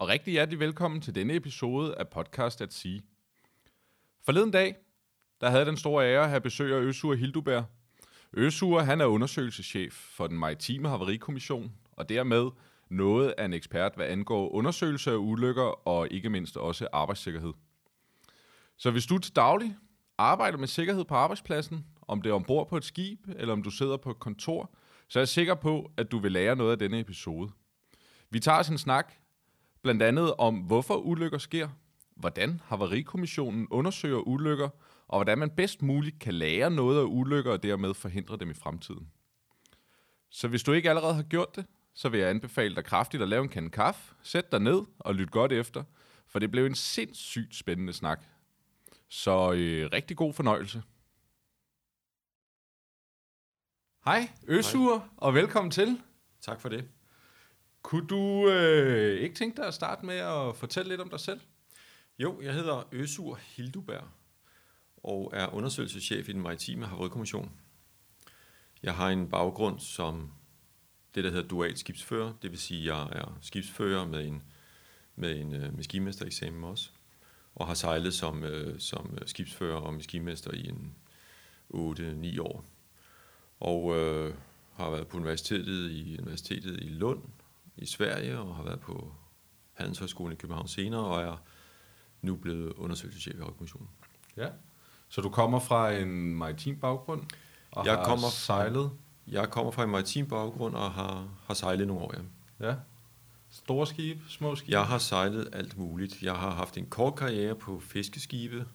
og rigtig hjertelig velkommen til denne episode af Podcast at Sige. Forleden dag, der havde den store ære at have besøg af Øsur Hildubær. Øsur, han er undersøgelseschef for den maritime havarikommission, og dermed noget af en ekspert, hvad angår undersøgelse af ulykker og ikke mindst også arbejdssikkerhed. Så hvis du til daglig arbejder med sikkerhed på arbejdspladsen, om det er ombord på et skib, eller om du sidder på et kontor, så er jeg sikker på, at du vil lære noget af denne episode. Vi tager os en snak, blandt andet om, hvorfor ulykker sker, hvordan Havarikommissionen undersøger ulykker, og hvordan man bedst muligt kan lære noget af ulykker og dermed forhindre dem i fremtiden. Så hvis du ikke allerede har gjort det, så vil jeg anbefale dig kraftigt at lave en kande kaffe, sæt dig ned og lyt godt efter, for det blev en sindssygt spændende snak. Så øh, rigtig god fornøjelse. Hej, Øsur, Hej. og velkommen til. Tak for det. Kunne du øh, ikke tænke dig at starte med at fortælle lidt om dig selv? Jo, jeg hedder Øsur Hilduberg og er undersøgelseschef i den maritime havarikommission. Jeg har en baggrund som det, der hedder dual skibsfører, det vil sige, at jeg er skibsfører med en, med en øh, maskinmestereksamen også, og har sejlet som, øh, som skibsfører og maskinmester i en 8-9 år. Og øh, har været på universitetet i, universitetet i Lund i Sverige, og har været på Handelshøjskolen i København senere, og er nu blevet undersøgelseschef i Højkommissionen. Ja, så du kommer fra en maritim baggrund, og jeg har kommer sejlet? Jeg kommer fra en maritim baggrund, og har, har sejlet nogle år, ja. Ja. Store skibe, små skibe? Jeg har sejlet alt muligt. Jeg har haft en kort karriere på fiskeskibe.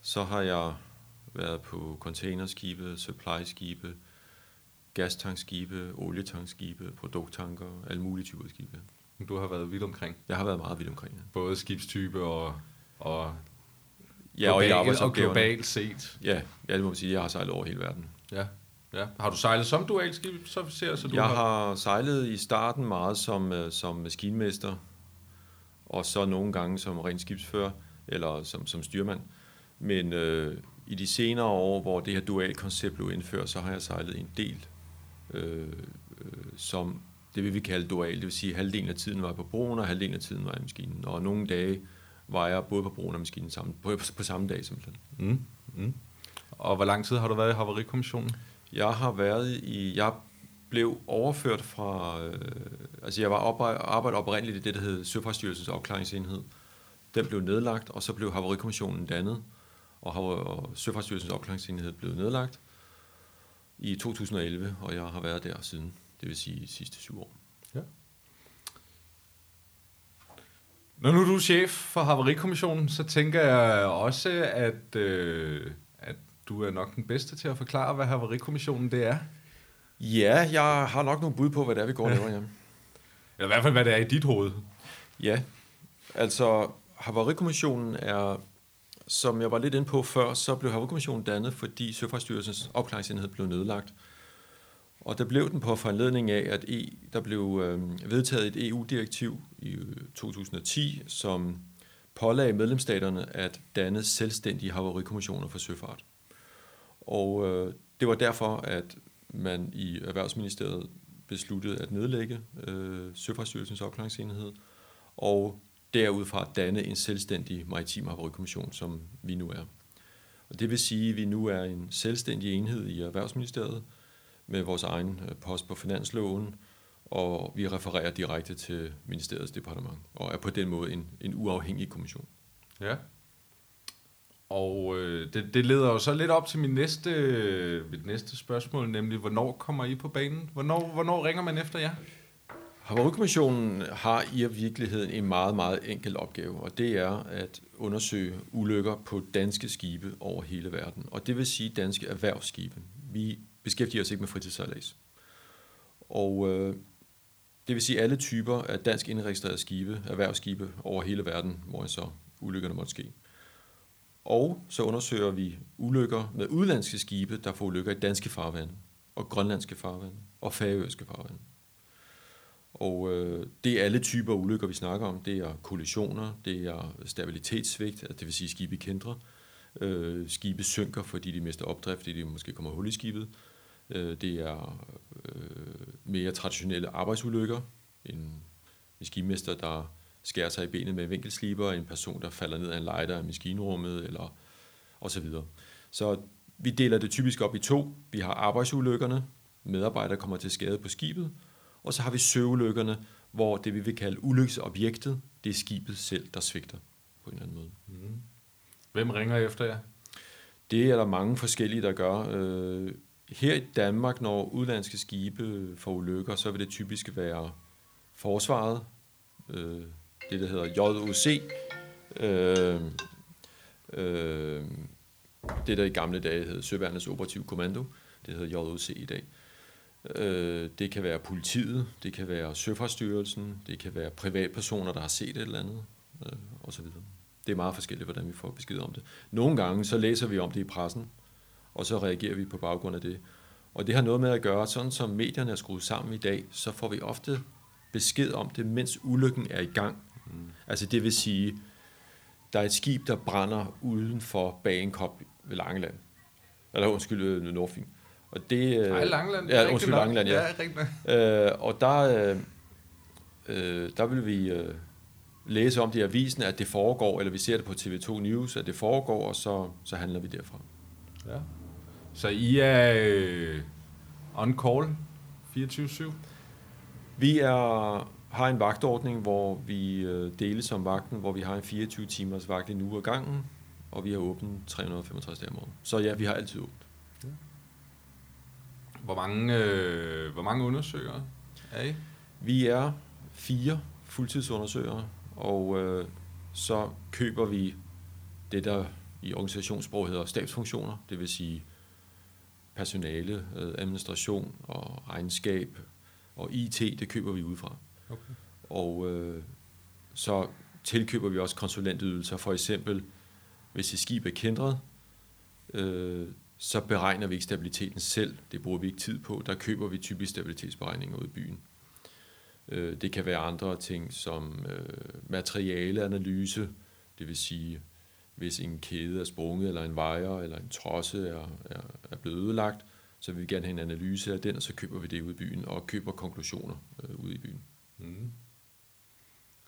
Så har jeg været på containerskibe, supply-skibe, gastankskibe, olietankskibe, produkttanker, alle mulige typer skibe. Du har været vidt omkring? Jeg har været meget vidt omkring, ja. Både skibstype og, og, ja, og, global, og globalt set? Ja, ja, det må man sige. Jeg har sejlet over hele verden. Ja. Ja. Har du sejlet som dualskib, så ser så du Jeg har... har sejlet i starten meget som, øh, som maskinmester, og så nogle gange som ren skibsfører, eller som, som styrmand. Men øh, i de senere år, hvor det her dual-koncept blev indført, så har jeg sejlet en del øh, øh, som det vil vi kalde dual. Det vil sige, at halvdelen af tiden var jeg på broen, og halvdelen af tiden var jeg i maskinen. Og nogle dage var jeg både på broen og maskinen sammen, på, på samme dag simpelthen. Mm. Mm. Og hvor lang tid har du været i Havarikommissionen? Jeg har været i... Jeg blev overført fra... Øh, altså jeg var op, arbejdet oprindeligt i det, der hed Søfartsstyrelsens opklaringsenhed. Den blev nedlagt, og så blev Havarikommissionen dannet, og, og Søfartsstyrelsens opklaringsenhed blev nedlagt i 2011, og jeg har været der siden, det vil sige de sidste syv år. Ja. Når nu er du chef for Havarikommissionen, så tænker jeg også, at, øh, at du er nok den bedste til at forklare, hvad Havarikommissionen det er. Ja, jeg har nok nogle bud på, hvad det er, vi går og laver, ja. Eller i hvert fald, hvad det er i dit hoved. Ja, altså Havarikommissionen er som jeg var lidt inde på før, så blev Havrekommissionen dannet, fordi Søfartsstyrelsens opklaringsenhed blev nedlagt. Og der blev den på foranledning af, at e, der blev øh, vedtaget et EU-direktiv i øh, 2010, som pålagde medlemsstaterne at danne selvstændige havarikommissioner for søfart. Og øh, det var derfor, at man i Erhvervsministeriet besluttede at nedlægge øh, Søfartsstyrelsens opklaringsenhed, og derudfra danne en selvstændig maritim havarikommission, som vi nu er. Og det vil sige, at vi nu er en selvstændig enhed i Erhvervsministeriet med vores egen øh, post på finansloven, og vi refererer direkte til ministeriets departement, og er på den måde en, en uafhængig kommission. Ja. Og øh, det, det leder jo så lidt op til min næste, øh, mit næste spørgsmål, nemlig hvornår kommer I på banen? Hvornår, hvornår ringer man efter jer? Havarikommissionen har i virkeligheden en meget, meget enkel opgave, og det er at undersøge ulykker på danske skibe over hele verden. Og det vil sige danske erhvervsskibe. Vi beskæftiger os ikke med fritidssejlads. Og øh, det vil sige alle typer af dansk indregistrerede skibe, erhvervsskibe over hele verden, hvor så ulykkerne måtte ske. Og så undersøger vi ulykker med udlandske skibe, der får ulykker i danske farvande, og grønlandske farvande, og færøske farvande. Og øh, det er alle typer ulykker, vi snakker om. Det er kollisioner, det er stabilitetssvigt, altså det vil sige, at skibet kændrer. Øh, skibe synker, fordi de mister opdrift, fordi de måske kommer hul i skibet. Øh, det er øh, mere traditionelle arbejdsulykker. En, en skibmester, der skærer sig i benet med en vinkelsliber, en person, der falder ned af en lejder i maskinrummet, eller og så videre. Så vi deler det typisk op i to. Vi har arbejdsulykkerne, medarbejdere kommer til skade på skibet, og så har vi søulykkerne, hvor det vi vil kalde ulykkesobjektet, det er skibet selv, der svigter på en eller anden måde. Mm. Hvem ringer efter jer? Det er der mange forskellige, der gør. Øh, her i Danmark, når udlandske skibe får ulykker, så vil det typisk være forsvaret, øh, det der hedder JOC, øh, øh, det der i gamle dage hed Søværnets Operativ Kommando, det hedder JOC i dag. Øh, det kan være politiet, det kan være Søfartsstyrelsen, det kan være privatpersoner, der har set et eller andet, øh, osv. Det er meget forskelligt, hvordan vi får besked om det. Nogle gange så læser vi om det i pressen, og så reagerer vi på baggrund af det. Og det har noget med at gøre, sådan som medierne er skruet sammen i dag, så får vi ofte besked om det, mens ulykken er i gang. Mm. Altså det vil sige, der er et skib, der brænder uden for Bagenkop ved Langeland. Eller undskyld, øh, Nordfyn. Og det, Nej, Langeland. Ja, undskyld, Langeland, ja. ja øh, og der, øh, øh, der vil vi øh, læse om det i avisen, at det foregår, eller vi ser det på TV2 News, at det foregår, og så, så handler vi derfra. Ja. Så I er øh, on call 24-7? Vi er, har en vagtordning, hvor vi øh, deles om vagten, hvor vi har en 24 timers vagt i nu ad gangen, og vi har åbent 365 dage om året. Så ja, vi har altid åbent. Hvor mange, øh, hvor mange undersøgere er I? Vi er fire fuldtidsundersøgere, og øh, så køber vi det, der i organisationssprog hedder stabsfunktioner, det vil sige personale, øh, administration og regnskab og IT, det køber vi udefra. Okay. Og øh, så tilkøber vi også konsulentydelser, for eksempel hvis et skib er kendret, øh, så beregner vi ikke stabiliteten selv. Det bruger vi ikke tid på. Der køber vi typisk stabilitetsberegninger ud i byen. Øh, det kan være andre ting som øh, materialeanalyse, det vil sige, hvis en kæde er sprunget, eller en vejer, eller en trosse er, er, er blevet ødelagt, så vil vi gerne have en analyse af den, og så køber vi det ud i byen, og køber konklusioner øh, ude i byen. Mm.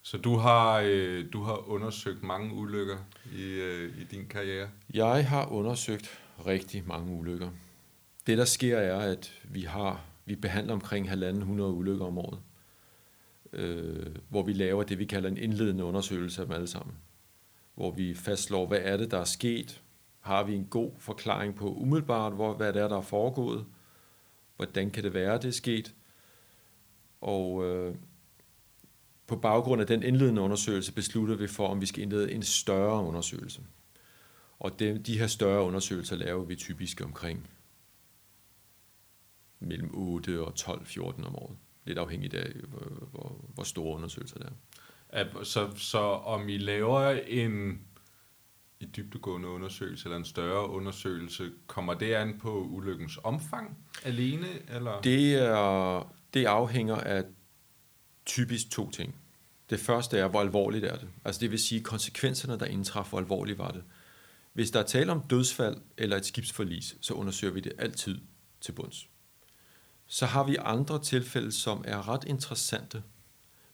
Så du har, øh, du har undersøgt mange ulykker i, øh, i din karriere? Jeg har undersøgt rigtig mange ulykker. Det, der sker, er, at vi har vi behandler omkring 1.500 ulykker om året, øh, hvor vi laver det, vi kalder en indledende undersøgelse af dem alle sammen. Hvor vi fastslår, hvad er det, der er sket? Har vi en god forklaring på umiddelbart, hvor, hvad det er, der er foregået? Hvordan kan det være, det er sket? Og øh, på baggrund af den indledende undersøgelse beslutter vi for, om vi skal indlede en større undersøgelse. Og de, de her større undersøgelser laver vi typisk omkring mellem 8 og 12-14 om året. Lidt afhængigt af, hvor, hvor, hvor store undersøgelser det er. Så, så om I laver en i dybdegående undersøgelse eller en større undersøgelse, kommer det an på ulykkens omfang alene? Eller? Det, er, det afhænger af typisk to ting. Det første er, hvor alvorligt er det. Altså det vil sige, konsekvenserne, der indtræffer, hvor alvorligt var det. Hvis der er tale om dødsfald eller et skibsforlis, så undersøger vi det altid til bunds. Så har vi andre tilfælde, som er ret interessante,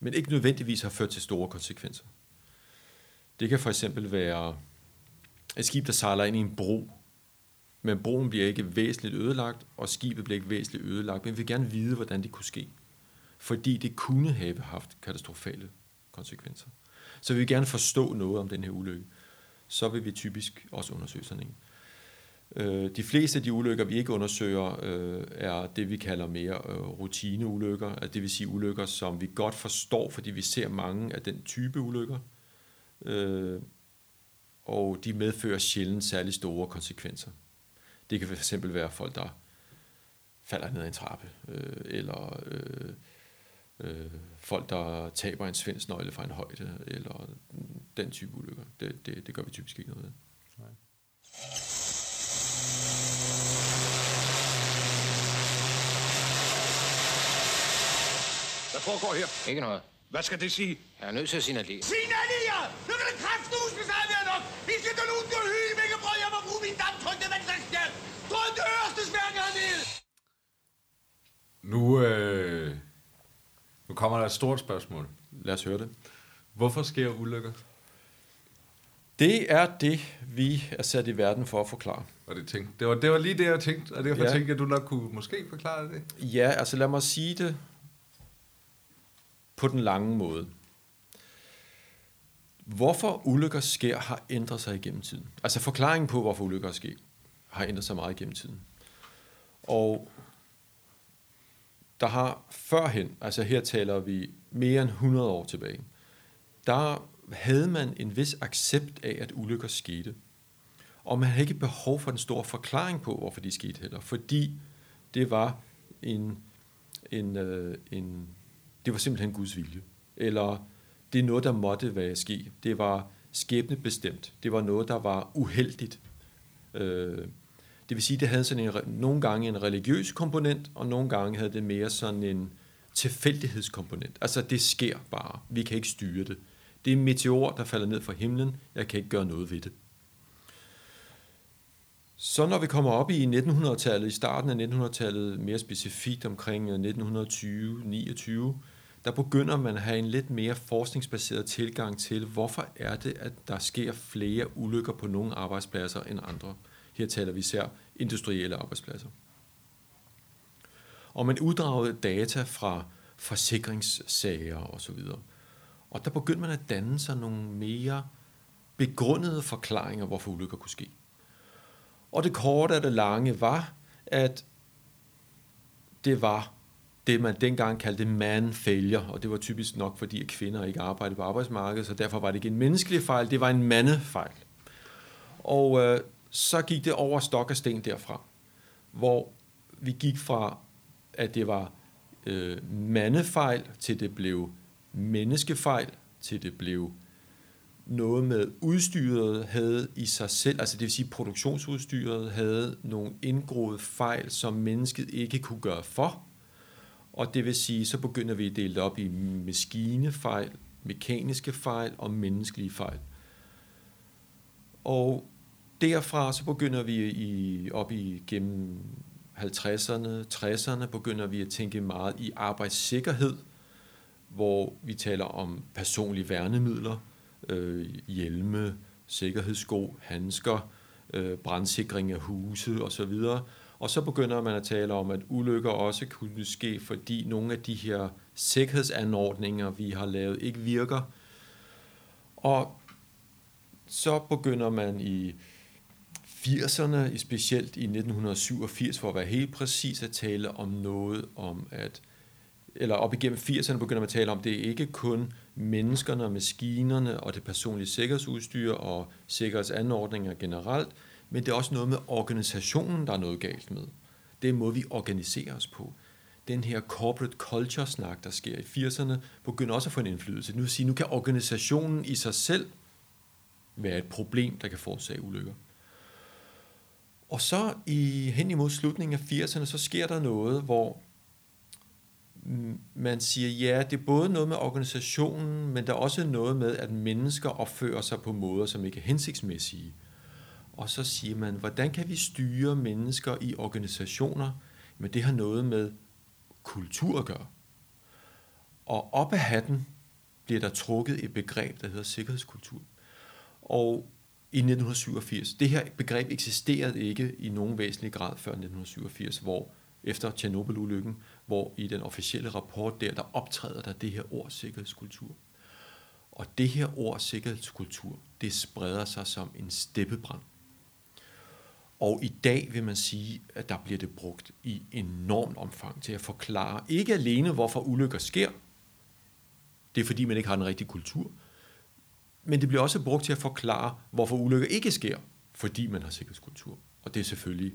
men ikke nødvendigvis har ført til store konsekvenser. Det kan for eksempel være et skib, der sejler ind i en bro, men broen bliver ikke væsentligt ødelagt, og skibet bliver ikke væsentligt ødelagt, men vi vil gerne vide, hvordan det kunne ske. Fordi det kunne have haft katastrofale konsekvenser. Så vi vil gerne forstå noget om den her ulykke. Så vil vi typisk også undersøge sådan en. Øh, de fleste af de ulykker, vi ikke undersøger, øh, er det, vi kalder mere øh, rutineulykker. Altså det vil sige ulykker, som vi godt forstår, fordi vi ser mange af den type ulykker. Og de medfører sjældent særlig store konsekvenser. Det kan fx være folk, der falder ned ad en trappe, eller øh, folk, der taber en nøgle fra en højde, eller den type ulykker. Det, det, det gør vi typisk ikke noget ved. Nej. Hvad foregår her? Ikke noget. Hvad skal det sige? Jeg er nødt til at signalere. Signalere! Nu kan det kraftnus, hvis jeg er nok! Vi skal gå ud og hyle, hvilket brød jeg må bruge min damptrykte vandsagsstjern! Drøm det øverste sværk hernede! Nu, øh, nu kommer der et stort spørgsmål. Lad os høre det. Hvorfor sker ulykker? Det er det, vi er sat i verden for at forklare. Og det, tænkte, det, var, det var lige det, jeg tænkte, og derfor ja. Tænkte jeg, at du nok kunne måske forklare det. Ja, altså lad mig sige det på den lange måde. Hvorfor ulykker sker, har ændret sig igennem tiden. Altså forklaringen på, hvorfor ulykker sker, har ændret sig meget igennem tiden. Og der har førhen, altså her taler vi mere end 100 år tilbage, der havde man en vis accept af, at ulykker skete. Og man havde ikke behov for en stor forklaring på, hvorfor de skete heller, fordi det var en, en, øh, en det var simpelthen Guds vilje. Eller det er noget, der måtte være ske. Det var skæbnebestemt. Det var noget, der var uheldigt. Øh, det vil sige, det havde sådan en, nogle gange en religiøs komponent, og nogle gange havde det mere sådan en tilfældighedskomponent. Altså, det sker bare. Vi kan ikke styre det. Det er en meteor, der falder ned fra himlen. Jeg kan ikke gøre noget ved det. Så når vi kommer op i 1900-tallet, i starten af 1900-tallet, mere specifikt omkring øh, 1920-29, der begynder man at have en lidt mere forskningsbaseret tilgang til, hvorfor er det, at der sker flere ulykker på nogle arbejdspladser end andre. Her taler vi især industrielle arbejdspladser. Og man uddragede data fra forsikringssager osv. Og der begyndte man at danne sig nogle mere begrundede forklaringer, hvorfor ulykker kunne ske. Og det korte af det lange var, at det var det, man dengang kaldte man failure, og det var typisk nok, fordi at kvinder ikke arbejdede på arbejdsmarkedet, så derfor var det ikke en menneskelig fejl, det var en mandefejl. Og øh, så gik det over stok og sten derfra, hvor vi gik fra, at det var øh, mandefejl, til det blev menneskefejl, til det blev noget med udstyret havde i sig selv, altså det vil sige produktionsudstyret havde nogle indgroede fejl, som mennesket ikke kunne gøre for. Og det vil sige, så begynder vi at dele det op i maskinefejl, mekaniske fejl og menneskelige fejl. Og derfra så begynder vi i, op i gennem 50'erne, 60'erne, begynder vi at tænke meget i arbejdssikkerhed, hvor vi taler om personlige værnemidler, øh, hjelme, sikkerhedssko, handsker, øh, brandsikring af huse osv. Og så begynder man at tale om, at ulykker også kunne ske, fordi nogle af de her sikkerhedsanordninger, vi har lavet, ikke virker. Og så begynder man i 80'erne, specielt i 1987 for at være helt præcis, at tale om noget om, at eller op igennem 80'erne begynder man at tale om, det er ikke kun menneskerne og maskinerne og det personlige sikkerhedsudstyr og sikkerhedsanordninger generelt, men det er også noget med organisationen, der er noget galt med. Det er måde, vi organiserer os på. Den her corporate culture-snak, der sker i 80'erne, begynder også at få en indflydelse. Nu vil sige, nu kan organisationen i sig selv være et problem, der kan forårsage ulykker. Og så i, hen imod slutningen af 80'erne, så sker der noget, hvor man siger, ja, det er både noget med organisationen, men der er også noget med, at mennesker opfører sig på måder, som ikke er hensigtsmæssige. Og så siger man, hvordan kan vi styre mennesker i organisationer? Men det har noget med kultur at gøre. Og op af hatten bliver der trukket et begreb, der hedder sikkerhedskultur. Og i 1987, det her begreb eksisterede ikke i nogen væsentlig grad før 1987, hvor efter Tjernobyl-ulykken, hvor i den officielle rapport der, der optræder der det her ord sikkerhedskultur. Og det her ord sikkerhedskultur, det spreder sig som en steppebrand. Og i dag vil man sige, at der bliver det brugt i enormt omfang til at forklare, ikke alene hvorfor ulykker sker, det er fordi man ikke har en rigtig kultur, men det bliver også brugt til at forklare, hvorfor ulykker ikke sker, fordi man har sikkerhedskultur. Og det er selvfølgelig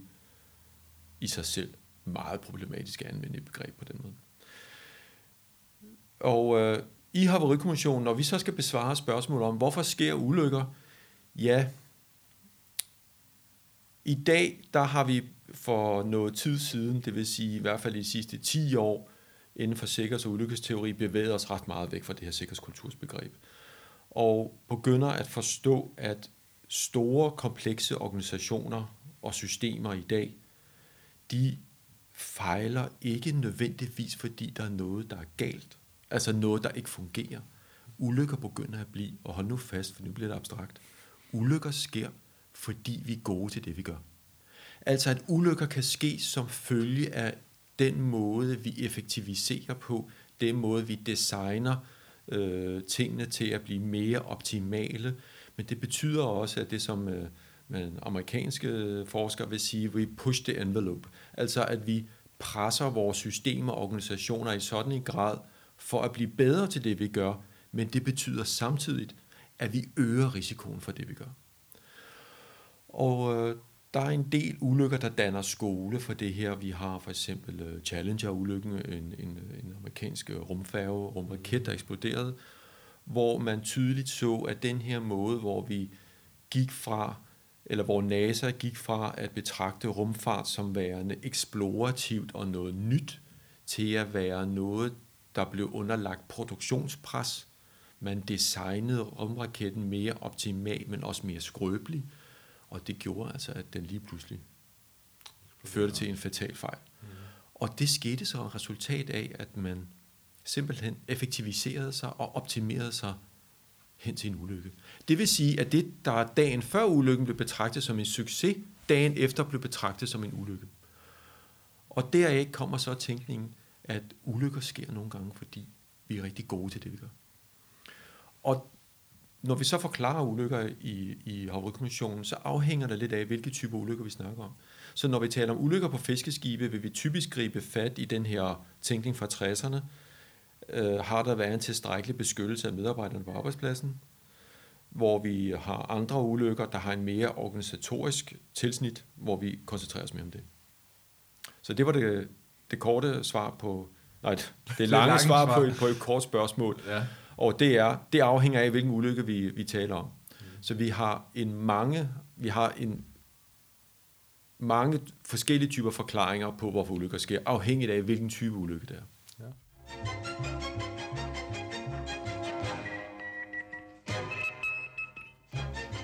i sig selv meget problematisk at anvende et begreb på den måde. Og øh, i Havarikommissionen, når vi så skal besvare spørgsmål om, hvorfor sker ulykker, ja, i dag, der har vi for noget tid siden, det vil sige i hvert fald i de sidste 10 år, inden for sikkerheds- og ulykkesteori, bevæget os ret meget væk fra det her sikkerhedskultursbegreb. Og begynder at forstå, at store, komplekse organisationer og systemer i dag, de fejler ikke nødvendigvis, fordi der er noget, der er galt. Altså noget, der ikke fungerer. ulykker begynder at blive, og hold nu fast, for nu bliver det abstrakt, ulykker sker, fordi vi er gode til det, vi gør. Altså at ulykker kan ske som følge af den måde, vi effektiviserer på, den måde, vi designer øh, tingene til at blive mere optimale. Men det betyder også, at det som øh, man, amerikanske forskere vil sige, we push the envelope. Altså at vi presser vores systemer og organisationer i sådan en grad for at blive bedre til det, vi gør, men det betyder samtidig, at vi øger risikoen for det, vi gør. Og øh, der er en del ulykker, der danner skole for det her. Vi har for eksempel øh, Challenger-ulykken, en, en, en amerikansk øh, rumfærge, rumraket, der eksploderede, hvor man tydeligt så, at den her måde, hvor vi gik fra, eller hvor NASA gik fra at betragte rumfart som værende eksplorativt og noget nyt, til at være noget, der blev underlagt produktionspres. Man designede rumraketten mere optimal, men også mere skrøbelig og det gjorde altså, at den lige pludselig førte til en fatal fejl. Mm. Og det skete så et resultat af, at man simpelthen effektiviserede sig og optimerede sig hen til en ulykke. Det vil sige, at det, der dagen før ulykken blev betragtet som en succes, dagen efter blev betragtet som en ulykke. Og deraf kommer så tænkningen, at ulykker sker nogle gange, fordi vi er rigtig gode til det, vi gør. Og når vi så forklarer ulykker i, i Havrekommissionen, så afhænger det lidt af, hvilke typer ulykker vi snakker om. Så når vi taler om ulykker på fiskeskibe, vil vi typisk gribe fat i den her tænkning fra 60'erne. Øh, har der været en tilstrækkelig beskyttelse af medarbejderne på arbejdspladsen? Hvor vi har andre ulykker, der har en mere organisatorisk tilsnit, hvor vi koncentrerer os mere om det. Så det var det, det korte svar på, nej, det, det lange, lange svar, svar. På, på et kort spørgsmål. Ja. Og det er, det afhænger af, hvilken ulykke vi, vi taler om. Mm. Så vi har en mange, vi har en mange forskellige typer forklaringer på, hvorfor ulykker sker, afhængigt af, hvilken type ulykke det er. Ja.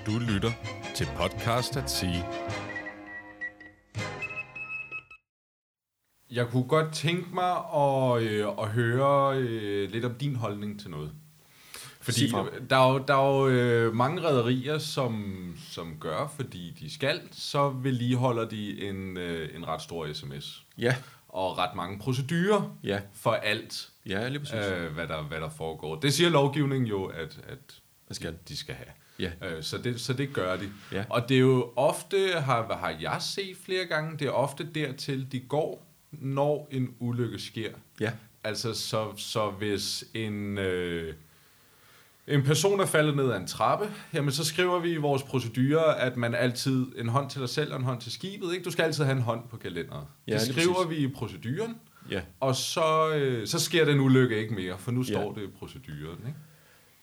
Du lytter til podcast at sige. Jeg kunne godt tænke mig at, øh, at høre øh, lidt om din holdning til noget. Fordi der er jo, der er jo øh, mange rædderier, som, som gør, fordi de skal, så vedligeholder de en, øh, en ret stor sms. Ja. Og ret mange procedurer ja. for alt, ja, lige præcis. Øh, hvad, der, hvad der foregår. Det siger lovgivningen jo, at, at skal. de skal have. Ja. Øh, så, det, så det gør de. Ja. Og det er jo ofte, har, har jeg set flere gange, det er ofte dertil, de går, når en ulykke sker. Ja. Altså, så, så hvis en... Øh, en person er faldet ned ad en trappe, jamen så skriver vi i vores procedure, at man altid en hånd til dig selv og en hånd til skibet. Ikke? Du skal altid have en hånd på kalenderet. Ja, det skriver præcis. vi i proceduren, ja. og så, øh, så sker den ulykke ikke mere, for nu ja. står det i proceduren. Ikke?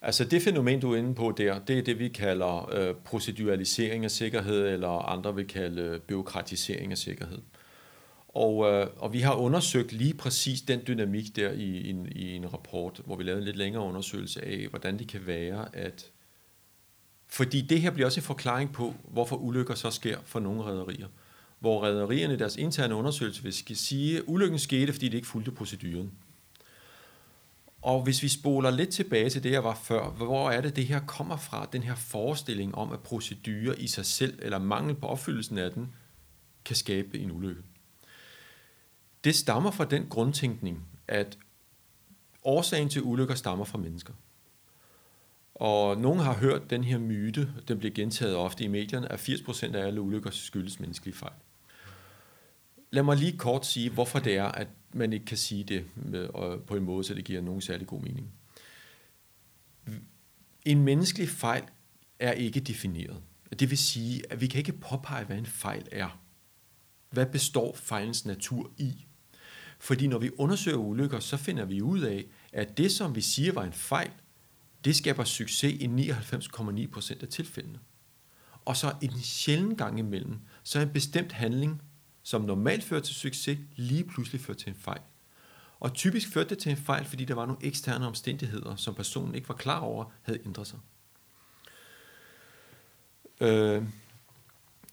Altså det fænomen, du er inde på der, det er det, vi kalder øh, proceduralisering af sikkerhed, eller andre vil kalde øh, byråkratisering af sikkerhed. Og, øh, og vi har undersøgt lige præcis den dynamik der i, i, en, i en rapport, hvor vi lavede en lidt længere undersøgelse af, hvordan det kan være, at... Fordi det her bliver også en forklaring på, hvorfor ulykker så sker for nogle rædderier. Hvor rædderierne i deres interne undersøgelse vil sige, at ulykken skete, fordi det ikke fulgte proceduren. Og hvis vi spoler lidt tilbage til det, jeg var før, hvor er det, det her kommer fra, den her forestilling om, at procedurer i sig selv, eller mangel på opfyldelsen af den, kan skabe en ulykke. Det stammer fra den grundtænkning, at årsagen til ulykker stammer fra mennesker. Og nogen har hørt den her myte, den bliver gentaget ofte i medierne, at 80% af alle ulykker skyldes menneskelige fejl. Lad mig lige kort sige, hvorfor det er, at man ikke kan sige det med, på en måde, så det giver nogen særlig god mening. En menneskelig fejl er ikke defineret. Det vil sige, at vi kan ikke påpege, hvad en fejl er. Hvad består fejlens natur i? Fordi når vi undersøger ulykker, så finder vi ud af, at det, som vi siger var en fejl, det skaber succes i 99,9% af tilfældene. Og så en sjælden gang imellem, så er en bestemt handling, som normalt fører til succes, lige pludselig fører til en fejl. Og typisk førte det til en fejl, fordi der var nogle eksterne omstændigheder, som personen ikke var klar over, havde ændret sig. Øh,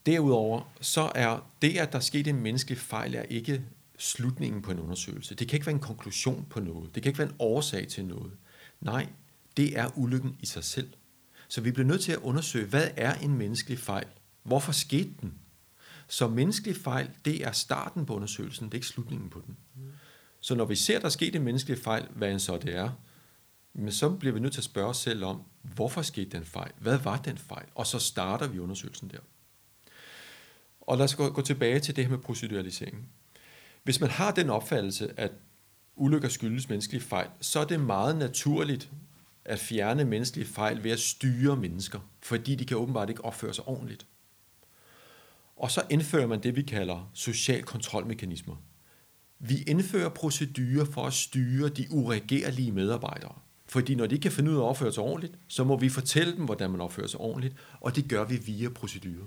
derudover, så er det, at der skete en menneskelig fejl, er ikke slutningen på en undersøgelse. Det kan ikke være en konklusion på noget. Det kan ikke være en årsag til noget. Nej, det er ulykken i sig selv. Så vi bliver nødt til at undersøge, hvad er en menneskelig fejl? Hvorfor skete den? Så menneskelig fejl, det er starten på undersøgelsen, det er ikke slutningen på den. Så når vi ser, der er sket en menneskelig fejl, hvad en så det er, men så bliver vi nødt til at spørge os selv om, hvorfor skete den fejl? Hvad var den fejl? Og så starter vi undersøgelsen der. Og lad os gå, gå tilbage til det her med proceduraliseringen. Hvis man har den opfattelse, at ulykker skyldes menneskelige fejl, så er det meget naturligt at fjerne menneskelige fejl ved at styre mennesker, fordi de kan åbenbart ikke opføre sig ordentligt. Og så indfører man det, vi kalder social kontrolmekanismer. Vi indfører procedurer for at styre de uregerlige medarbejdere. Fordi når de ikke kan finde ud af at opføre sig ordentligt, så må vi fortælle dem, hvordan man opfører sig ordentligt, og det gør vi via procedurer.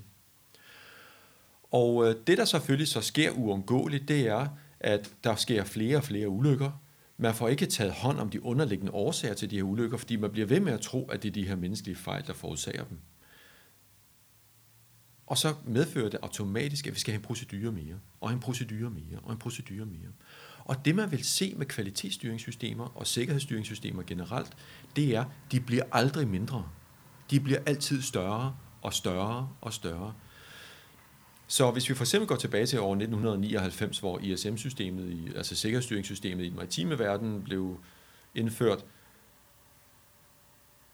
Og øh, det, der selvfølgelig så sker uundgåeligt, det er, at der sker flere og flere ulykker. Man får ikke taget hånd om de underliggende årsager til de her ulykker, fordi man bliver ved med at tro, at det er de her menneskelige fejl, der forårsager dem. Og så medfører det automatisk, at vi skal have en procedure mere, og en procedure mere, og en procedure mere. Og det, man vil se med kvalitetsstyringssystemer og sikkerhedsstyringssystemer generelt, det er, de bliver aldrig mindre. De bliver altid større og større og større. Så hvis vi for eksempel går tilbage til år 1999, hvor ISM-systemet, altså sikkerhedsstyringssystemet i den maritime verden, blev indført,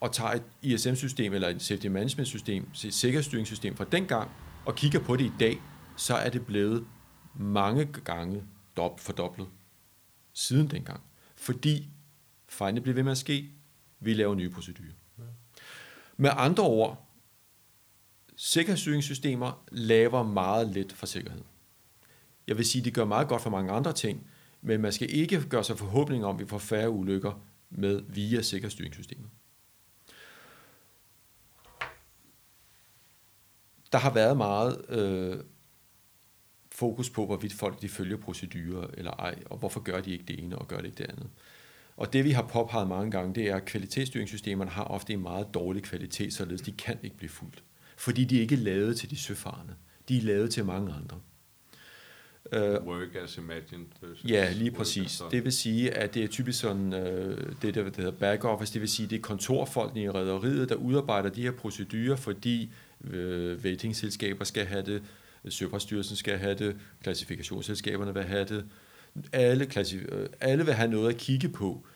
og tager et ISM-system eller et safety management-system, et sikkerhedsstyringssystem fra dengang, og kigger på det i dag, så er det blevet mange gange fordoblet siden dengang. Fordi fejlene bliver ved med at ske, vi laver nye procedurer. Med andre ord, sikkerhedsstyringssystemer laver meget lidt for sikkerhed. Jeg vil sige, at de gør meget godt for mange andre ting, men man skal ikke gøre sig forhåbninger om, at vi får færre ulykker med via sikkerhedsstyringssystemet. Der har været meget øh, fokus på, hvorvidt folk de følger procedurer eller ej, og hvorfor gør de ikke det ene og gør det ikke det andet. Og det vi har påpeget mange gange, det er, at kvalitetsstyringssystemerne har ofte en meget dårlig kvalitet, således de kan ikke blive fuldt. Fordi de ikke er lavet til de søfarende. De er lavet til mange andre. Uh, work as imagined. Ja, lige præcis. Det vil sige, at det er typisk sådan, uh, det der, der hedder back office, det vil sige, det er kontorfolkene i rædderiet, der udarbejder de her procedurer, fordi uh, øh, ratingselskaber skal have det, Søfartsstyrelsen skal have det, klassifikationsselskaberne vil have det, alle, klassif- alle vil have noget at kigge på.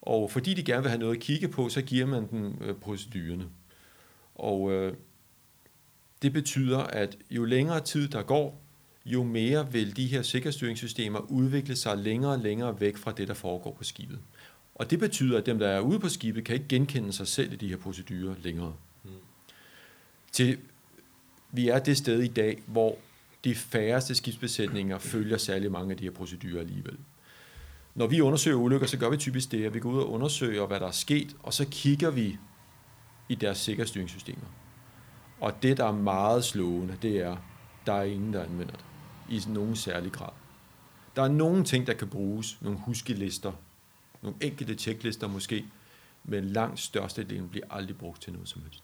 Og fordi de gerne vil have noget at kigge på, så giver man dem uh, procedurerne. Og uh, det betyder, at jo længere tid der går, jo mere vil de her sikkerhedsstyringssystemer udvikle sig længere og længere væk fra det, der foregår på skibet. Og det betyder, at dem, der er ude på skibet, kan ikke genkende sig selv i de her procedurer længere. Mm. Til, vi er det sted i dag, hvor de færreste skibsbesætninger følger særlig mange af de her procedurer alligevel. Når vi undersøger ulykker, så gør vi typisk det, at vi går ud og undersøger, hvad der er sket, og så kigger vi i deres sikkerhedsstyringssystemer. Og det, der er meget slående, det er, der er ingen, der anvender det i nogen særlig grad. Der er nogle ting, der kan bruges, nogle huskelister, nogle enkelte tjeklister måske, men langt størstedelen bliver aldrig brugt til noget som helst.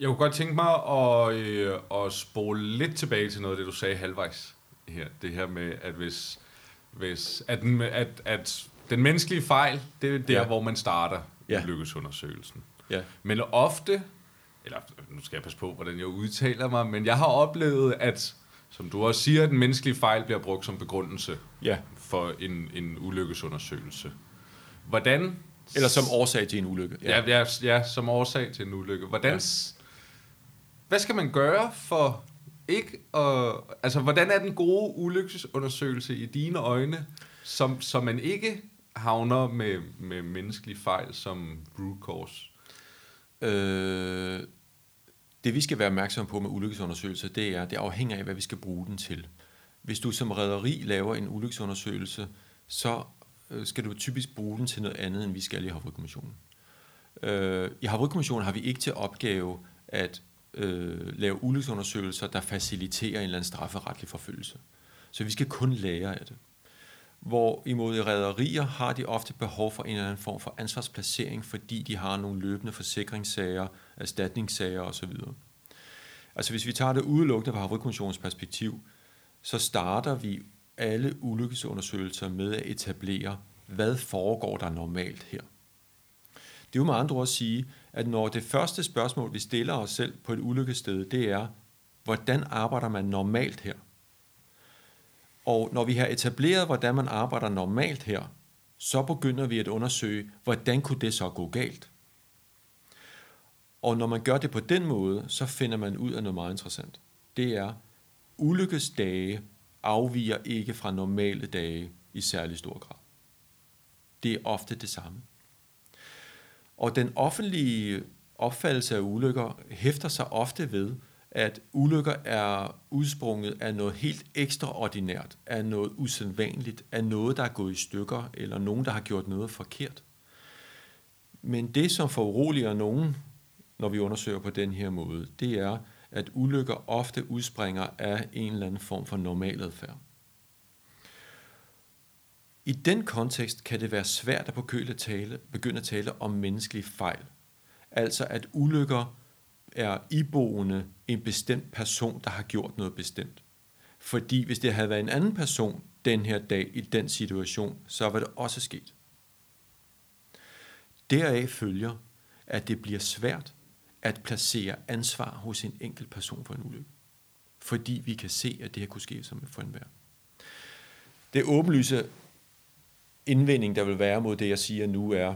Jeg kunne godt tænke mig at, øh, at spole lidt tilbage til noget af det, du sagde halvvejs her. Det her med, at hvis, hvis at, den, at, at den menneskelige fejl, det er der, ja. hvor man starter ja. lykkesundersøgelsen. Ja. Men ofte eller nu skal jeg passe på, hvordan jeg udtaler mig, men jeg har oplevet, at, som du også siger, at den menneskelige fejl bliver brugt som begrundelse ja. for en, en ulykkesundersøgelse. Hvordan... Eller som årsag til en ulykke. Ja, ja, ja, ja som årsag til en ulykke. Hvordan... Ja. Hvad skal man gøre for ikke at... Altså, hvordan er den gode ulykkesundersøgelse i dine øjne, som, som man ikke havner med, med menneskelig fejl som root cause? Øh, det vi skal være opmærksom på med ulykkesundersøgelser, det er, det afhænger af, hvad vi skal bruge den til. Hvis du som rederi laver en ulykkesundersøgelse, så øh, skal du typisk bruge den til noget andet, end vi skal i Havrykommissionen. Øh, I Havrykommissionen har vi ikke til opgave at øh, lave ulykkesundersøgelser, der faciliterer en eller anden strafferetlig forfølgelse. Så vi skal kun lære af det. Hvor imod i rædderier har de ofte behov for en eller anden form for ansvarsplacering, fordi de har nogle løbende forsikringssager, erstatningssager osv. Altså hvis vi tager det udelukkende fra Havrekommissionens perspektiv, så starter vi alle ulykkesundersøgelser med at etablere, hvad foregår der normalt her? Det er jo med andre ord at sige, at når det første spørgsmål, vi stiller os selv på et ulykkested, det er, hvordan arbejder man normalt her? Og når vi har etableret, hvordan man arbejder normalt her, så begynder vi at undersøge, hvordan kunne det så gå galt? Og når man gør det på den måde, så finder man ud af noget meget interessant. Det er, ulykkesdage afviger ikke fra normale dage i særlig stor grad. Det er ofte det samme. Og den offentlige opfattelse af ulykker hæfter sig ofte ved, at ulykker er udsprunget af noget helt ekstraordinært, af noget usædvanligt, af noget, der er gået i stykker, eller nogen, der har gjort noget forkert. Men det, som foruroliger nogen, når vi undersøger på den her måde, det er, at ulykker ofte udspringer af en eller anden form for normaladfærd. I den kontekst kan det være svært at på køle tale, begynde at tale om menneskelige fejl. Altså at ulykker er iboende en bestemt person, der har gjort noget bestemt. Fordi hvis det havde været en anden person den her dag i den situation, så var det også sket. Deraf følger, at det bliver svært at placere ansvar hos en enkelt person for en ulykke. Fordi vi kan se, at det her kunne ske som for enhver. Det åbenlyse indvending, der vil være mod det, jeg siger nu, er,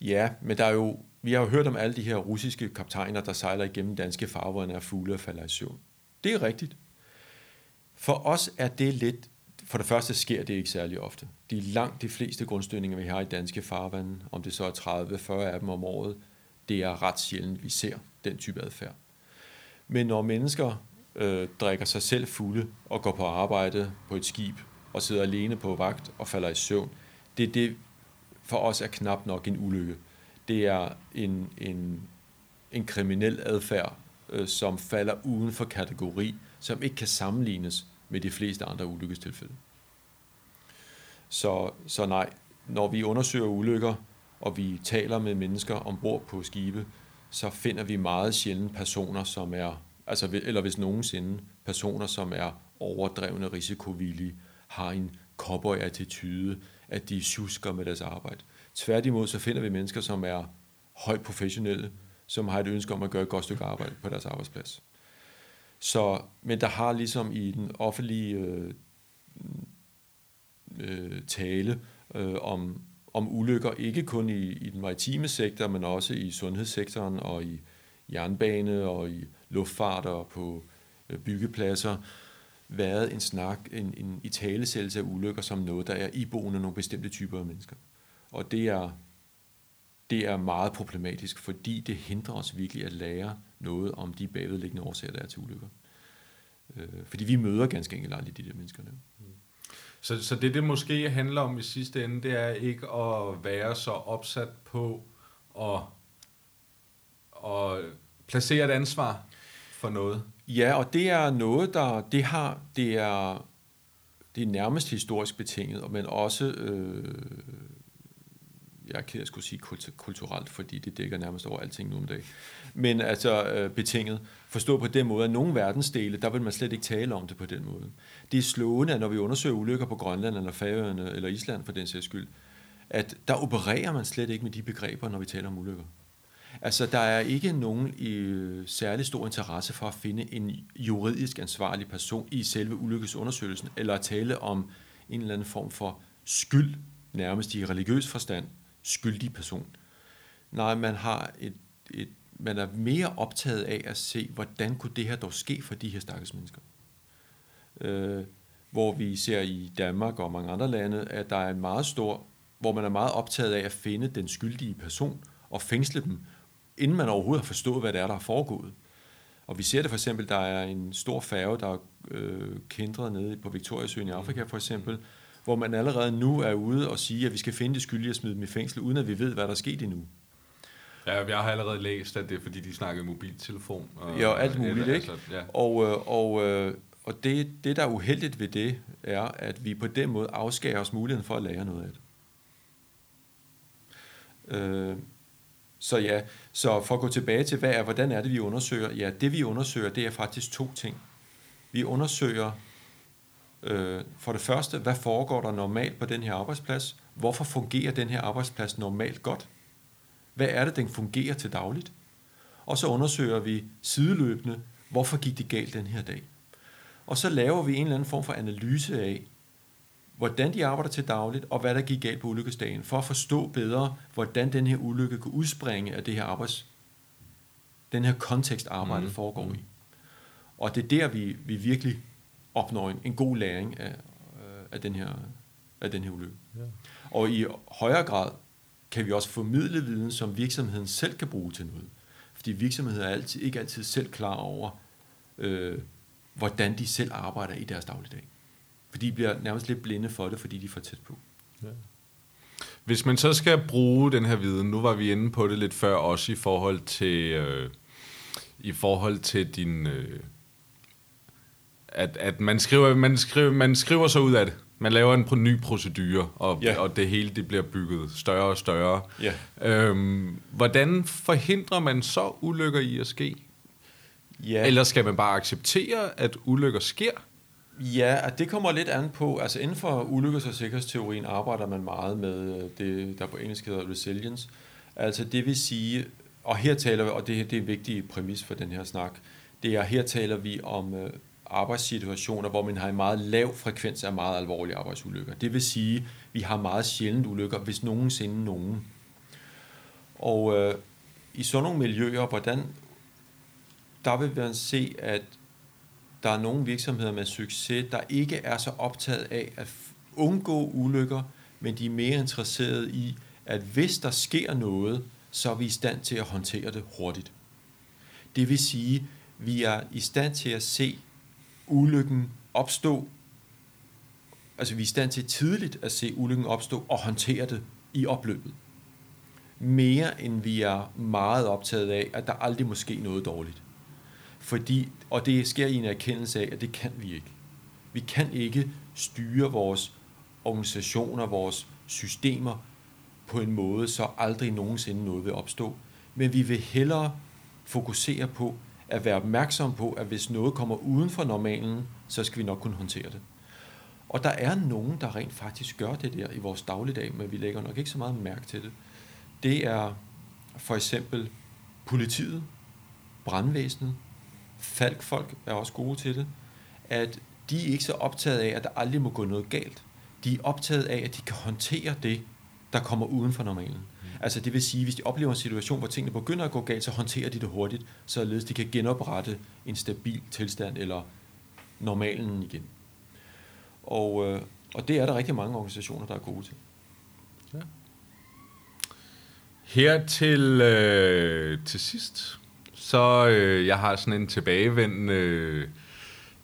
ja, men der er jo, vi har jo hørt om alle de her russiske kaptajner, der sejler igennem danske farvande af fugle og falder i søvn. Det er rigtigt. For os er det lidt, for det første sker det ikke særlig ofte. De langt de fleste grundstødninger, vi har i danske farvande, om det så er 30-40 af dem om året, det er ret sjældent, vi ser den type adfærd. Men når mennesker øh, drikker sig selv fulde og går på arbejde på et skib og sidder alene på vagt og falder i søvn, det er det for os er knap nok en ulykke. Det er en, en, en kriminel adfærd, øh, som falder uden for kategori, som ikke kan sammenlignes med de fleste andre ulykkestilfælde. Så, så nej, når vi undersøger ulykker, og vi taler med mennesker ombord på skibe, så finder vi meget sjældent personer, som er, altså, eller hvis nogensinde, personer, som er overdrevne risikovillige, har en cowboy-attitude, at de susker med deres arbejde. Tværtimod så finder vi mennesker, som er højt professionelle, som har et ønske om at gøre et godt stykke arbejde på deres arbejdsplads. Så, men der har ligesom i den offentlige øh, øh, tale øh, om, om ulykker, ikke kun i, i den maritime sektor, men også i sundhedssektoren og i jernbane og i luftfart og på øh, byggepladser, været en snak, en, en italesættelse af ulykker som noget, der er iboende nogle bestemte typer af mennesker. Og det er, det er meget problematisk, fordi det hindrer os virkelig at lære noget om de bagvedliggende årsager, der er til ulykker. Øh, fordi vi møder ganske enkelt aldrig de der mennesker. Der. Så, så det, det måske handler om i sidste ende, det er ikke at være så opsat på at, at placere et ansvar for noget. Ja, og det er noget, der det har, det er, det er nærmest historisk betinget, men også, øh, jeg er ked af at skulle sige kulturelt, fordi det dækker nærmest over alting nu om dagen, men altså øh, betinget. Forstå på den måde, at nogle verdensdele, der vil man slet ikke tale om det på den måde. Det er slående, at når vi undersøger ulykker på Grønland eller Færøerne eller Island for den sags skyld, at der opererer man slet ikke med de begreber, når vi taler om ulykker. Altså, der er ikke nogen i øh, særlig stor interesse for at finde en juridisk ansvarlig person i selve ulykkesundersøgelsen, eller at tale om en eller anden form for skyld, nærmest i religiøs forstand, skyldig person. Nej, man har et, et man er mere optaget af at se, hvordan kunne det her dog ske for de her stakkels mennesker. Øh, hvor vi ser i Danmark og mange andre lande, at der er en meget stor, hvor man er meget optaget af at finde den skyldige person og fængsle dem, inden man overhovedet har forstået, hvad det er, der er foregået. Og vi ser det for eksempel, der er en stor færge, der er øh, kendret nede på Victoriasøen i Afrika for eksempel, hvor man allerede nu er ude og sige, at vi skal finde de skyldige og smide dem i fængsel, uden at vi ved, hvad der er sket endnu. Ja, jeg har allerede læst, at det er fordi, de snakkede mobiltelefon. Og, ja, alt muligt, eller, ikke? Altså, ja. Og, øh, og, øh, og det, det, der er uheldigt ved det, er, at vi på den måde afskærer os muligheden for at lære noget af det. Øh, så ja, så for at gå tilbage til, hvad er, hvordan er det, vi undersøger? Ja, det vi undersøger, det er faktisk to ting. Vi undersøger øh, for det første, hvad foregår der normalt på den her arbejdsplads, hvorfor fungerer den her arbejdsplads normalt godt? Hvad er det, den fungerer til dagligt? Og så undersøger vi sideløbende, hvorfor gik det galt den her dag? Og så laver vi en eller anden form for analyse af, hvordan de arbejder til dagligt, og hvad der gik galt på ulykkesdagen, for at forstå bedre, hvordan den her ulykke kunne udspringe af det her arbejds, den her kontekst arbejdet mm. foregår i. Og det er der, vi, vi virkelig opnår en, en god læring af, øh, af, den her, af den her ulykke. Ja. Og i højere grad kan vi også formidle viden, som virksomheden selv kan bruge til noget. Fordi virksomheder er altid, ikke altid selv klar over, øh, hvordan de selv arbejder i deres dagligdag. For de bliver nærmest lidt blinde for det, fordi de er for tæt på. Ja. Hvis man så skal bruge den her viden, nu var vi inde på det lidt før, også i forhold til, øh, i forhold til din... Øh, at, at man, skriver, man, skriver, man skriver sig ud af det. Man laver en ny procedure, og, ja. og det hele det bliver bygget større og større. Ja. Øhm, hvordan forhindrer man så ulykker i at ske? Ja. Eller skal man bare acceptere, at ulykker sker? Ja, det kommer lidt an på, altså inden for ulykkes- og sikkerhedsteorien arbejder man meget med øh, det, der på engelsk hedder resilience. Altså det vil sige, og her taler vi, og det, det er en vigtig præmis for den her snak, det er, her taler vi om øh, arbejdssituationer, hvor man har en meget lav frekvens af meget alvorlige arbejdsulykker. Det vil sige, vi har meget sjældent ulykker, hvis nogensinde nogen. Og øh, i sådan nogle miljøer, hvordan der vil man se, at der er nogle virksomheder med succes, der ikke er så optaget af at undgå ulykker, men de er mere interesserede i, at hvis der sker noget, så er vi i stand til at håndtere det hurtigt. Det vil sige, at vi er i stand til at se ulykken opstå, altså vi er i stand til tidligt at se ulykken opstå og håndtere det i opløbet. Mere end vi er meget optaget af, at der aldrig må ske noget dårligt. Fordi, og det sker i en erkendelse af, at det kan vi ikke. Vi kan ikke styre vores organisationer, vores systemer på en måde, så aldrig nogensinde noget vil opstå. Men vi vil hellere fokusere på at være opmærksom på, at hvis noget kommer uden for normalen, så skal vi nok kunne håndtere det. Og der er nogen, der rent faktisk gør det der i vores dagligdag, men vi lægger nok ikke så meget mærke til det. Det er for eksempel politiet, brandvæsenet, falkfolk er også gode til det, at de er ikke så optaget af, at der aldrig må gå noget galt. De er optaget af, at de kan håndtere det, der kommer uden for normalen. Altså det vil sige, hvis de oplever en situation, hvor tingene begynder at gå galt, så håndterer de det hurtigt, således de kan genoprette en stabil tilstand eller normalen igen. Og, øh, og det er der rigtig mange organisationer, der er gode til. Ja. Her til, øh, til sidst, så øh, jeg har sådan en tilbagevendende, øh,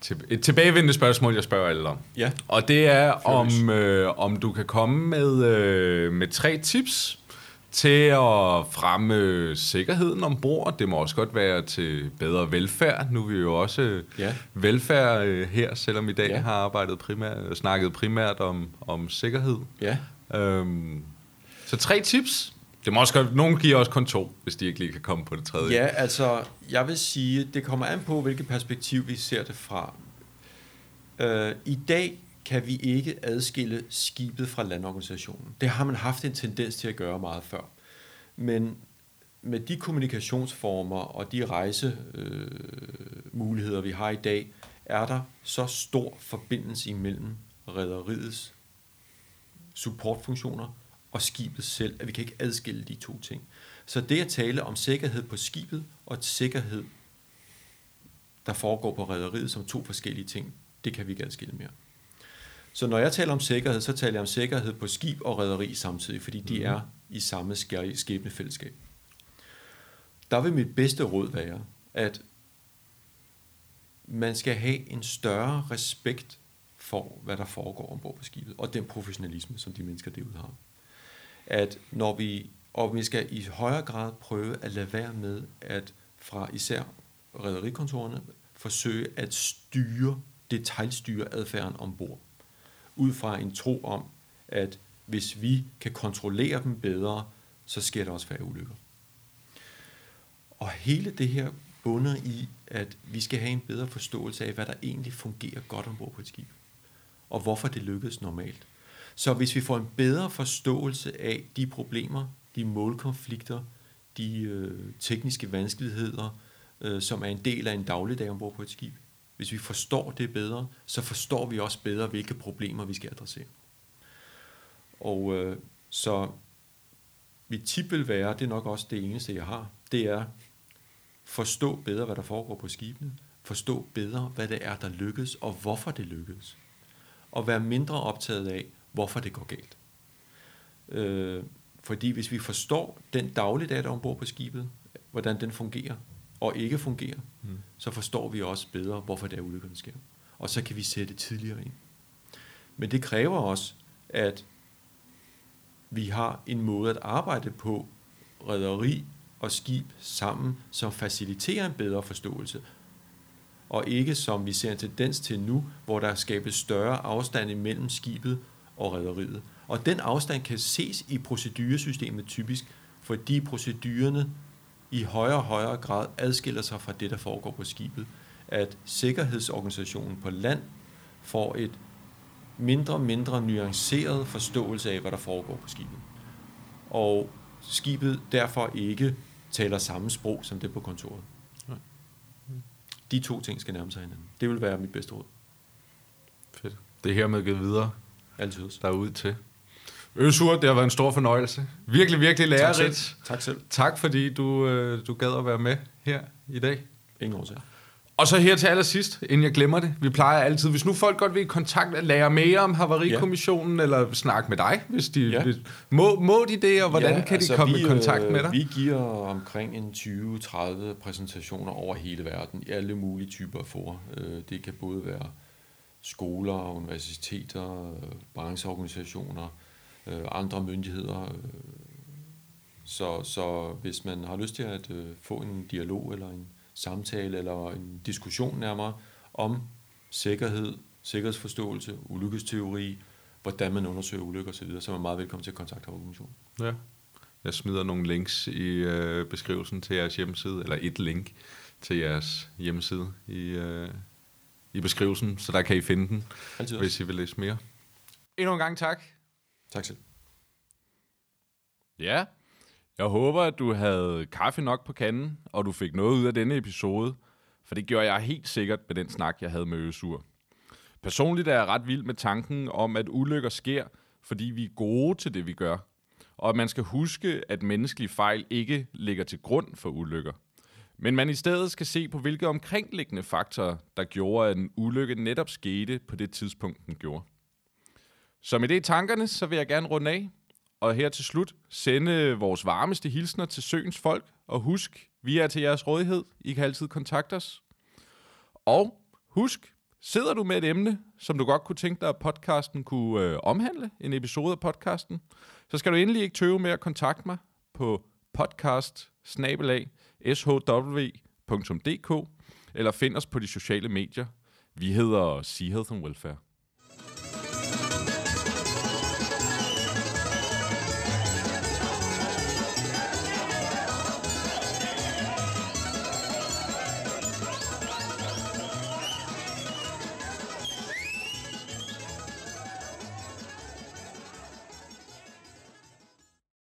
til, et tilbagevendende spørgsmål, jeg spørger alle om. Ja. Og det er, om, øh, om du kan komme med, øh, med tre tips til at fremme sikkerheden ombord. Det må også godt være til bedre velfærd. Nu er vi jo også ja. velfærd øh, her, selvom i dag ja. har arbejdet primært, snakket primært om, om sikkerhed. Ja. Øhm, så tre tips det må også godt, nogen giver også kun to, hvis de ikke lige kan komme på det tredje. Ja, altså, jeg vil sige, det kommer an på, hvilket perspektiv vi ser det fra. Øh, I dag kan vi ikke adskille skibet fra landorganisationen. Det har man haft en tendens til at gøre meget før. Men med de kommunikationsformer og de rejsemuligheder, øh, vi har i dag, er der så stor forbindelse imellem rædderiets supportfunktioner og skibet selv, at vi kan ikke adskille de to ting. Så det at tale om sikkerhed på skibet og sikkerhed, der foregår på rædderiet som to forskellige ting, det kan vi ikke adskille mere. Så når jeg taler om sikkerhed, så taler jeg om sikkerhed på skib og rædderi samtidig, fordi de mhm. er i samme skæbnefællesskab. Der vil mit bedste råd være, at man skal have en større respekt for, hvad der foregår ombord på skibet, og den professionalisme, som de mennesker derude har at når vi, og vi skal i højere grad prøve at lade være med at fra især rædderikontorerne forsøge at styre, detaljstyre adfærden ombord. Ud fra en tro om, at hvis vi kan kontrollere dem bedre, så sker der også færre ulykker. Og hele det her bunder i, at vi skal have en bedre forståelse af, hvad der egentlig fungerer godt ombord på et skib. Og hvorfor det lykkes normalt. Så hvis vi får en bedre forståelse af de problemer, de målkonflikter, de øh, tekniske vanskeligheder, øh, som er en del af en dagligdag ombord på et skib, hvis vi forstår det bedre, så forstår vi også bedre, hvilke problemer vi skal adressere. Og øh, så mit tip vil være, det er nok også det eneste, jeg har, det er forstå bedre, hvad der foregår på skibene, forstå bedre, hvad det er, der lykkes, og hvorfor det lykkes. Og være mindre optaget af, hvorfor det går galt. Øh, fordi hvis vi forstår den dagligdag, der er ombord på skibet, hvordan den fungerer og ikke fungerer, mm. så forstår vi også bedre, hvorfor det er ulykkerne sker. Og så kan vi sætte tidligere ind. Men det kræver også, at vi har en måde at arbejde på, rederi og skib sammen, som faciliterer en bedre forståelse, og ikke som vi ser en tendens til nu, hvor der skabes større afstand imellem skibet og rederiet. Og den afstand kan ses i proceduresystemet typisk, fordi procedurerne i højere og højere grad adskiller sig fra det, der foregår på skibet. At sikkerhedsorganisationen på land får et mindre og mindre nuanceret forståelse af, hvad der foregår på skibet. Og skibet derfor ikke taler samme sprog som det på kontoret. De to ting skal nærme sig hinanden. Det vil være mit bedste råd. Fedt. Det er hermed givet videre Altid. derude til. Øsur, det har været en stor fornøjelse. Virkelig, virkelig lærerigt. Tak selv. Tak selv. Tak fordi du, øh, du gad at være med her i dag. Ingen årsag. Og så her til allersidst, inden jeg glemmer det. Vi plejer altid, hvis nu folk godt vil i kontakt lære mere om Havarikommissionen, ja. eller snakke med dig, hvis de Ja. hvis, må, må de det, og hvordan Ja, kan altså, de komme vi, i kontakt øh, med dig? Vi giver omkring en 20-30 præsentationer over hele verden, i alle mulige typer af forer. Øh, Det kan både være skoler, universiteter, brancheorganisationer, øh, andre myndigheder. øh. Så, så hvis man har lyst til at øh, få en dialog eller en samtale eller en diskussion nærmere om sikkerhed, sikkerhedsforståelse, ulykkesteori, hvordan man undersøger ulykker osv., så er man meget velkommen til at kontakte organisationen. Ja. Jeg smider nogle links i øh, beskrivelsen til jeres hjemmeside, eller et link til jeres hjemmeside i, øh, i beskrivelsen, så der kan I finde den, Altid hvis I vil læse mere. Endnu en gang tak. Tak selv. Ja, jeg håber, at du havde kaffe nok på kanden, og du fik noget ud af denne episode, for det gjorde jeg helt sikkert med den snak, jeg havde med Øsur. Personligt er jeg ret vild med tanken om, at ulykker sker, fordi vi er gode til det, vi gør, og at man skal huske, at menneskelige fejl ikke ligger til grund for ulykker. Men man i stedet skal se på, hvilke omkringliggende faktorer, der gjorde, at en ulykke netop skete på det tidspunkt, den gjorde. Så med det i tankerne, så vil jeg gerne runde af, og her til slut sende vores varmeste hilsner til søens folk, og husk, vi er til jeres rådighed. I kan altid kontakte os. Og husk, sidder du med et emne, som du godt kunne tænke dig, at podcasten kunne øh, omhandle, en episode af podcasten, så skal du endelig ikke tøve med at kontakte mig på podcast shw.dk eller find os på de sociale medier. Vi hedder Sea Health and Welfare.